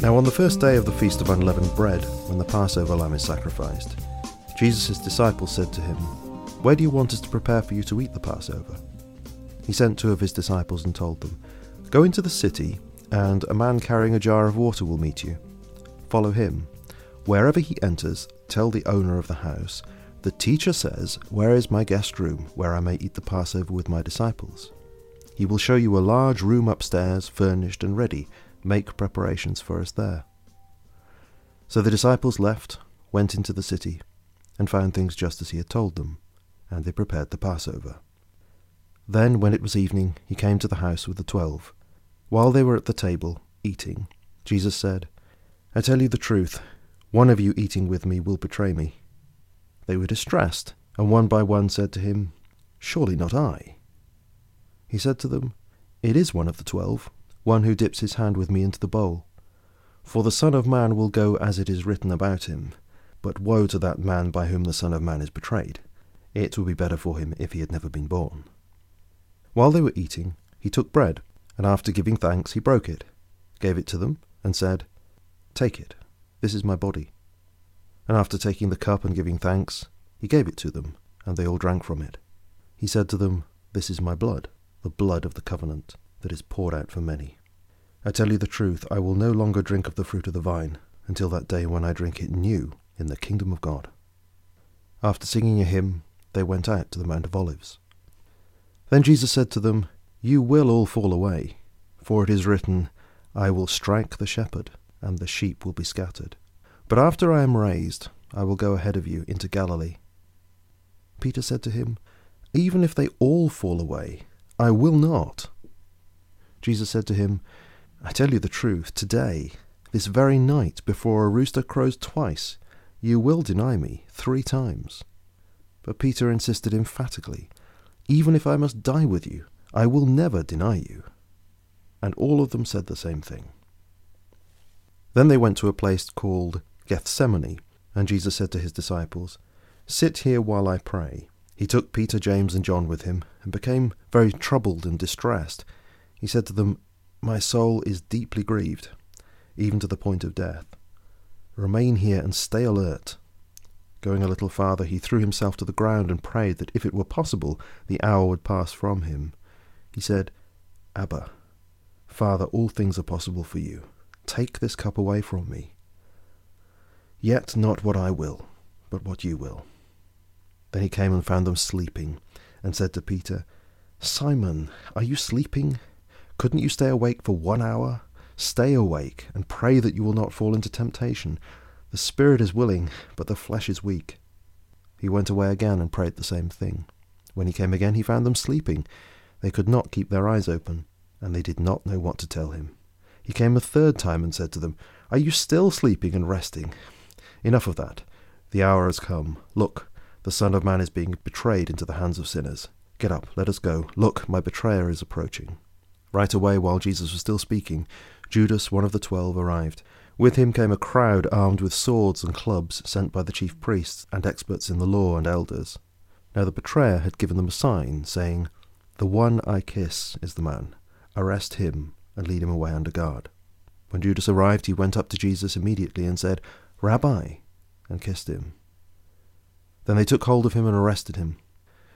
Now, on the first day of the Feast of Unleavened Bread, when the Passover lamb is sacrificed, Jesus' disciples said to him, Where do you want us to prepare for you to eat the Passover? He sent two of his disciples and told them, Go into the city, and a man carrying a jar of water will meet you. Follow him. Wherever he enters, tell the owner of the house, The teacher says, Where is my guest room, where I may eat the Passover with my disciples? He will show you a large room upstairs, furnished and ready. Make preparations for us there. So the disciples left, went into the city, and found things just as he had told them, and they prepared the Passover. Then, when it was evening, he came to the house with the twelve. While they were at the table, eating, Jesus said, I tell you the truth, one of you eating with me will betray me. They were distressed, and one by one said to him, Surely not I. He said to them, It is one of the twelve, one who dips his hand with me into the bowl. For the Son of Man will go as it is written about him, but woe to that man by whom the Son of Man is betrayed. It would be better for him if he had never been born. While they were eating, he took bread, and after giving thanks, he broke it, gave it to them, and said, Take it, this is my body. And after taking the cup and giving thanks, he gave it to them, and they all drank from it. He said to them, This is my blood the blood of the covenant that is poured out for many. I tell you the truth, I will no longer drink of the fruit of the vine until that day when I drink it new in the kingdom of God. After singing a hymn, they went out to the Mount of Olives. Then Jesus said to them, You will all fall away, for it is written, I will strike the shepherd, and the sheep will be scattered. But after I am raised, I will go ahead of you into Galilee. Peter said to him, Even if they all fall away, I will not. Jesus said to him, I tell you the truth, today, this very night, before a rooster crows twice, you will deny me three times. But Peter insisted emphatically, Even if I must die with you, I will never deny you. And all of them said the same thing. Then they went to a place called Gethsemane, and Jesus said to his disciples, Sit here while I pray. He took Peter, James, and John with him, and became very troubled and distressed. He said to them, My soul is deeply grieved, even to the point of death. Remain here and stay alert. Going a little farther, he threw himself to the ground and prayed that if it were possible, the hour would pass from him. He said, Abba, Father, all things are possible for you. Take this cup away from me. Yet not what I will, but what you will. Then he came and found them sleeping, and said to Peter, Simon, are you sleeping? Couldn't you stay awake for one hour? Stay awake, and pray that you will not fall into temptation. The spirit is willing, but the flesh is weak. He went away again and prayed the same thing. When he came again, he found them sleeping. They could not keep their eyes open, and they did not know what to tell him. He came a third time and said to them, Are you still sleeping and resting? Enough of that. The hour has come. Look, the Son of Man is being betrayed into the hands of sinners. Get up, let us go. Look, my betrayer is approaching. Right away, while Jesus was still speaking, Judas, one of the twelve, arrived. With him came a crowd armed with swords and clubs sent by the chief priests and experts in the law and elders. Now the betrayer had given them a sign, saying, The one I kiss is the man. Arrest him and lead him away under guard. When Judas arrived, he went up to Jesus immediately and said, Rabbi, and kissed him. Then they took hold of him and arrested him.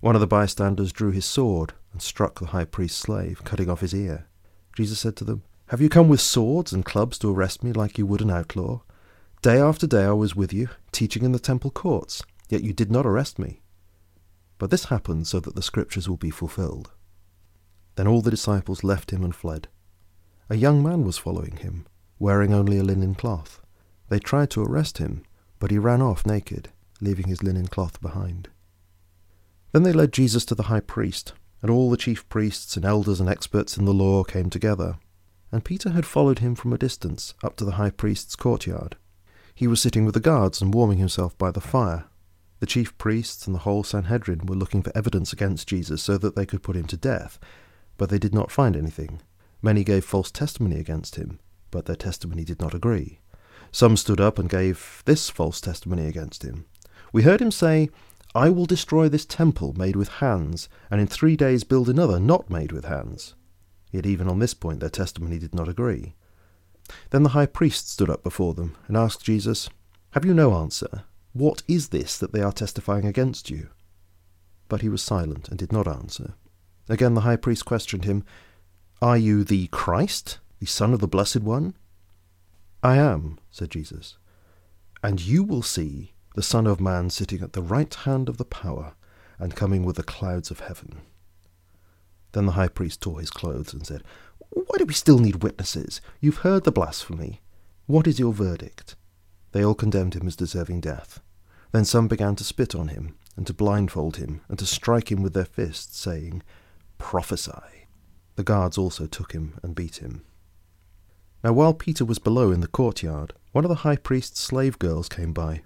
One of the bystanders drew his sword and struck the high priest's slave, cutting off his ear. Jesus said to them, Have you come with swords and clubs to arrest me like you would an outlaw? Day after day I was with you, teaching in the temple courts, yet you did not arrest me. But this happened so that the scriptures will be fulfilled. Then all the disciples left him and fled. A young man was following him, wearing only a linen cloth. They tried to arrest him, but he ran off naked leaving his linen cloth behind. Then they led Jesus to the high priest, and all the chief priests and elders and experts in the law came together. And Peter had followed him from a distance up to the high priest's courtyard. He was sitting with the guards and warming himself by the fire. The chief priests and the whole Sanhedrin were looking for evidence against Jesus so that they could put him to death, but they did not find anything. Many gave false testimony against him, but their testimony did not agree. Some stood up and gave this false testimony against him. We heard him say, I will destroy this temple made with hands, and in three days build another not made with hands. Yet even on this point their testimony did not agree. Then the high priest stood up before them and asked Jesus, Have you no answer? What is this that they are testifying against you? But he was silent and did not answer. Again the high priest questioned him, Are you the Christ, the Son of the Blessed One? I am, said Jesus, and you will see the Son of Man sitting at the right hand of the power and coming with the clouds of heaven. Then the high priest tore his clothes and said, Why do we still need witnesses? You've heard the blasphemy. What is your verdict? They all condemned him as deserving death. Then some began to spit on him, and to blindfold him, and to strike him with their fists, saying, Prophesy. The guards also took him and beat him. Now while Peter was below in the courtyard, one of the high priest's slave girls came by.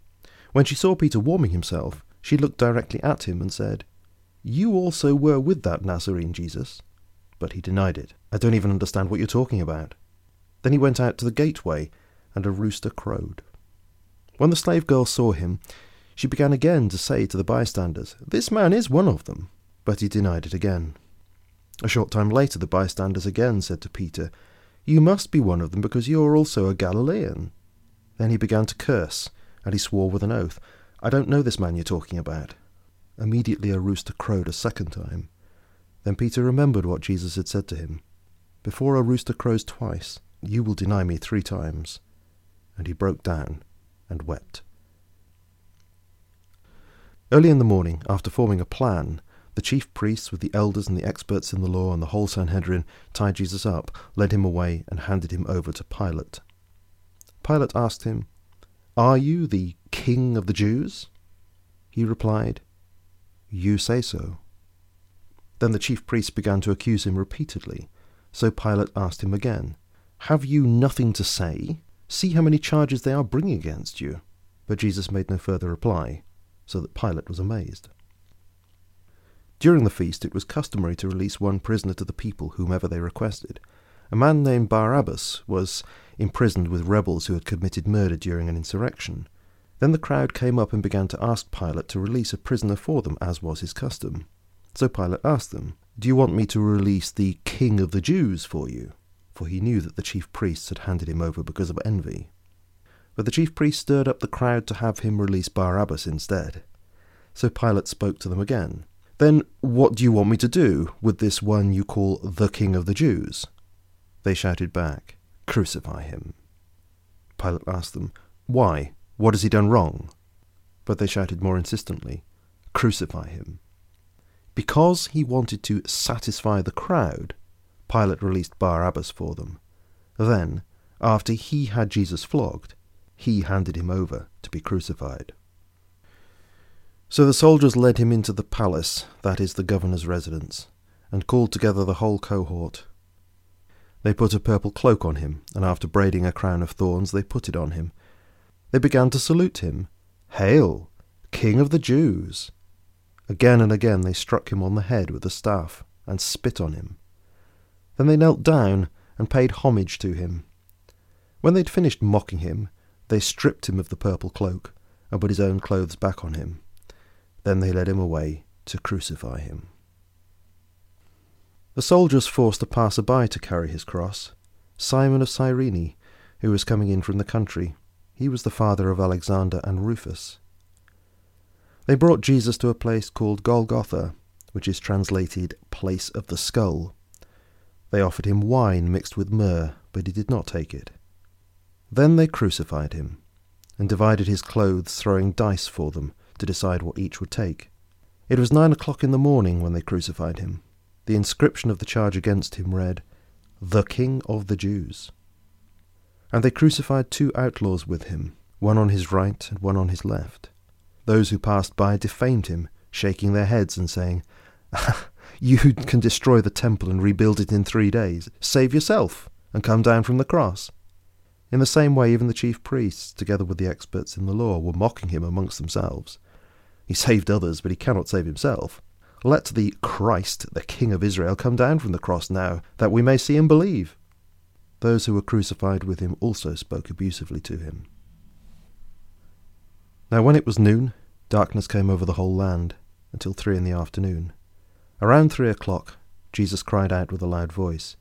When she saw Peter warming himself, she looked directly at him and said, You also were with that Nazarene Jesus. But he denied it. I don't even understand what you're talking about. Then he went out to the gateway, and a rooster crowed. When the slave girl saw him, she began again to say to the bystanders, This man is one of them. But he denied it again. A short time later, the bystanders again said to Peter, You must be one of them because you are also a Galilean. Then he began to curse, and he swore with an oath, I don't know this man you're talking about. Immediately a rooster crowed a second time. Then Peter remembered what Jesus had said to him Before a rooster crows twice, you will deny me three times. And he broke down and wept. Early in the morning, after forming a plan, the chief priests, with the elders and the experts in the law and the whole Sanhedrin, tied Jesus up, led him away, and handed him over to Pilate. Pilate asked him, Are you the king of the Jews? He replied, You say so. Then the chief priests began to accuse him repeatedly. So Pilate asked him again, Have you nothing to say? See how many charges they are bringing against you. But Jesus made no further reply, so that Pilate was amazed. During the feast, it was customary to release one prisoner to the people, whomever they requested. A man named Barabbas was imprisoned with rebels who had committed murder during an insurrection. Then the crowd came up and began to ask Pilate to release a prisoner for them, as was his custom. So Pilate asked them, Do you want me to release the King of the Jews for you? For he knew that the chief priests had handed him over because of envy. But the chief priests stirred up the crowd to have him release Barabbas instead. So Pilate spoke to them again. Then what do you want me to do with this one you call the King of the Jews? They shouted back, Crucify him. Pilate asked them, Why? What has he done wrong? But they shouted more insistently, Crucify him. Because he wanted to satisfy the crowd, Pilate released Barabbas for them. Then, after he had Jesus flogged, he handed him over to be crucified. So the soldiers led him into the palace, that is the governor's residence, and called together the whole cohort. They put a purple cloak on him, and after braiding a crown of thorns, they put it on him. They began to salute him. Hail, King of the Jews! Again and again they struck him on the head with a staff, and spit on him. Then they knelt down and paid homage to him. When they'd finished mocking him, they stripped him of the purple cloak, and put his own clothes back on him. Then they led him away to crucify him. The soldiers forced a passer-by to carry his cross, Simon of Cyrene, who was coming in from the country. He was the father of Alexander and Rufus. They brought Jesus to a place called Golgotha, which is translated place of the skull. They offered him wine mixed with myrrh, but he did not take it. Then they crucified him, and divided his clothes, throwing dice for them to decide what each would take. It was nine o'clock in the morning when they crucified him. The inscription of the charge against him read, The King of the Jews. And they crucified two outlaws with him, one on his right and one on his left. Those who passed by defamed him, shaking their heads and saying, You can destroy the temple and rebuild it in three days. Save yourself and come down from the cross. In the same way, even the chief priests, together with the experts in the law, were mocking him amongst themselves. He saved others, but he cannot save himself. Let the Christ, the King of Israel, come down from the cross now, that we may see and believe. Those who were crucified with him also spoke abusively to him. Now when it was noon, darkness came over the whole land, until three in the afternoon. Around three o'clock, Jesus cried out with a loud voice,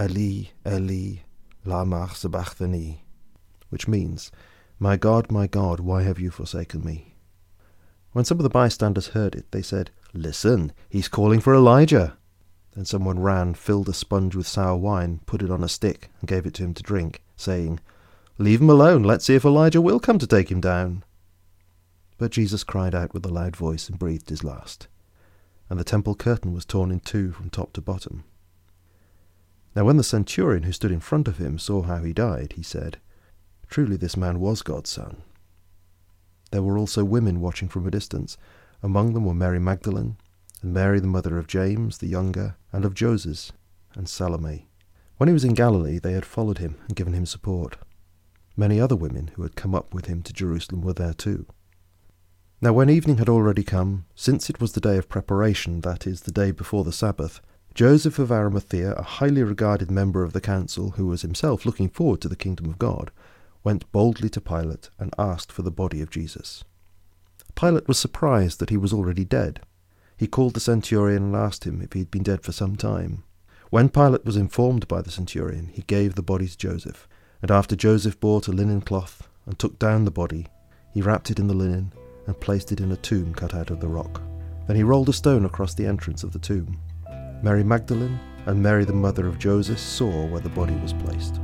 Eli, Eli, Lama sabachthani, which means, My God, my God, why have you forsaken me? When some of the bystanders heard it, they said, Listen, he's calling for Elijah. Then someone ran, filled a sponge with sour wine, put it on a stick, and gave it to him to drink, saying, Leave him alone, let's see if Elijah will come to take him down. But Jesus cried out with a loud voice and breathed his last. And the temple curtain was torn in two from top to bottom. Now when the centurion who stood in front of him saw how he died, he said, Truly this man was God's son. There were also women watching from a distance. Among them were Mary Magdalene, and Mary the mother of James the younger, and of Joses, and Salome. When he was in Galilee, they had followed him and given him support. Many other women who had come up with him to Jerusalem were there too. Now when evening had already come, since it was the day of preparation, that is, the day before the Sabbath, Joseph of Arimathea, a highly regarded member of the council, who was himself looking forward to the kingdom of God, went boldly to Pilate and asked for the body of Jesus. Pilate was surprised that he was already dead. He called the centurion and asked him if he had been dead for some time. When Pilate was informed by the centurion, he gave the body to Joseph, and after Joseph bought a linen cloth and took down the body, he wrapped it in the linen and placed it in a tomb cut out of the rock. Then he rolled a stone across the entrance of the tomb. Mary Magdalene and Mary the mother of Joseph saw where the body was placed.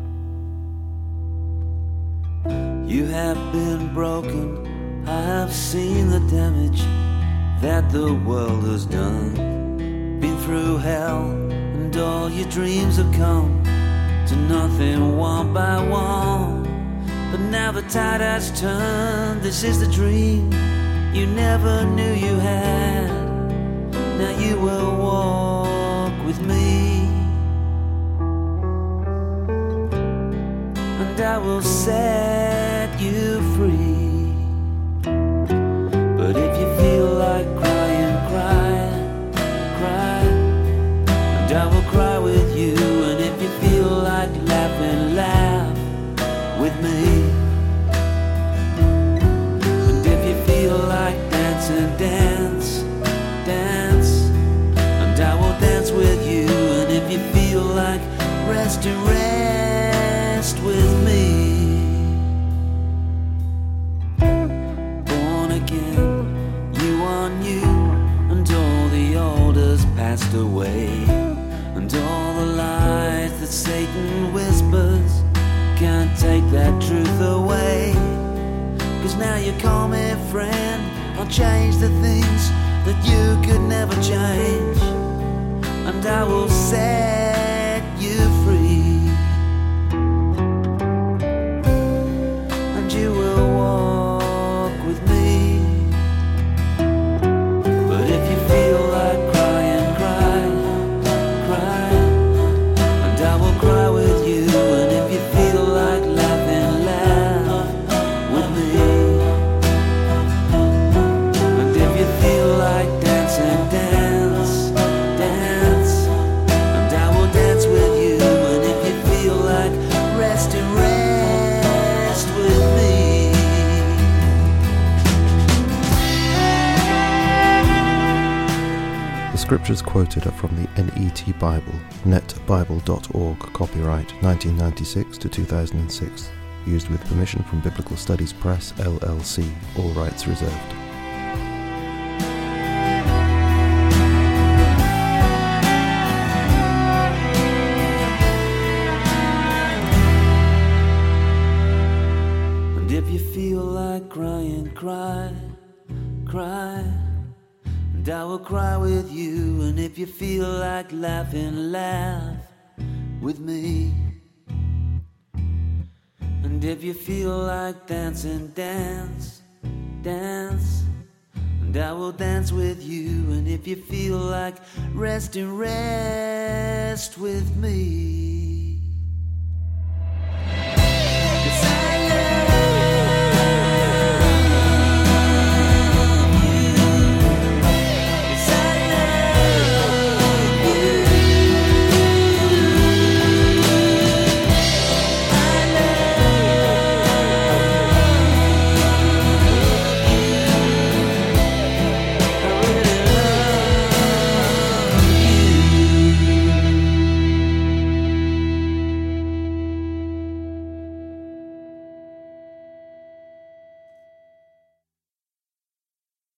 You have been broken, I have seen the damage that the world has done. Been through hell, and all your dreams have come to nothing one by one. But now the tide has turned, this is the dream you never knew you had. Now you will walk with me, and I will set you free. But if you feel like crying, cry, cry, and I will cry with you. And if you feel like laughing, laugh with me. Away. And all the lies that Satan whispers can't take that truth away. Cause now you call me friend, I'll change the things that you could never change. And I will set The scriptures quoted are from the NET Bible, netbible.org, copyright 1996 to 2006, used with permission from Biblical Studies Press, LLC, all rights reserved. And I will cry with you. And if you feel like laughing, laugh with me. And if you feel like dancing, dance, dance. And I will dance with you. And if you feel like resting, rest with me.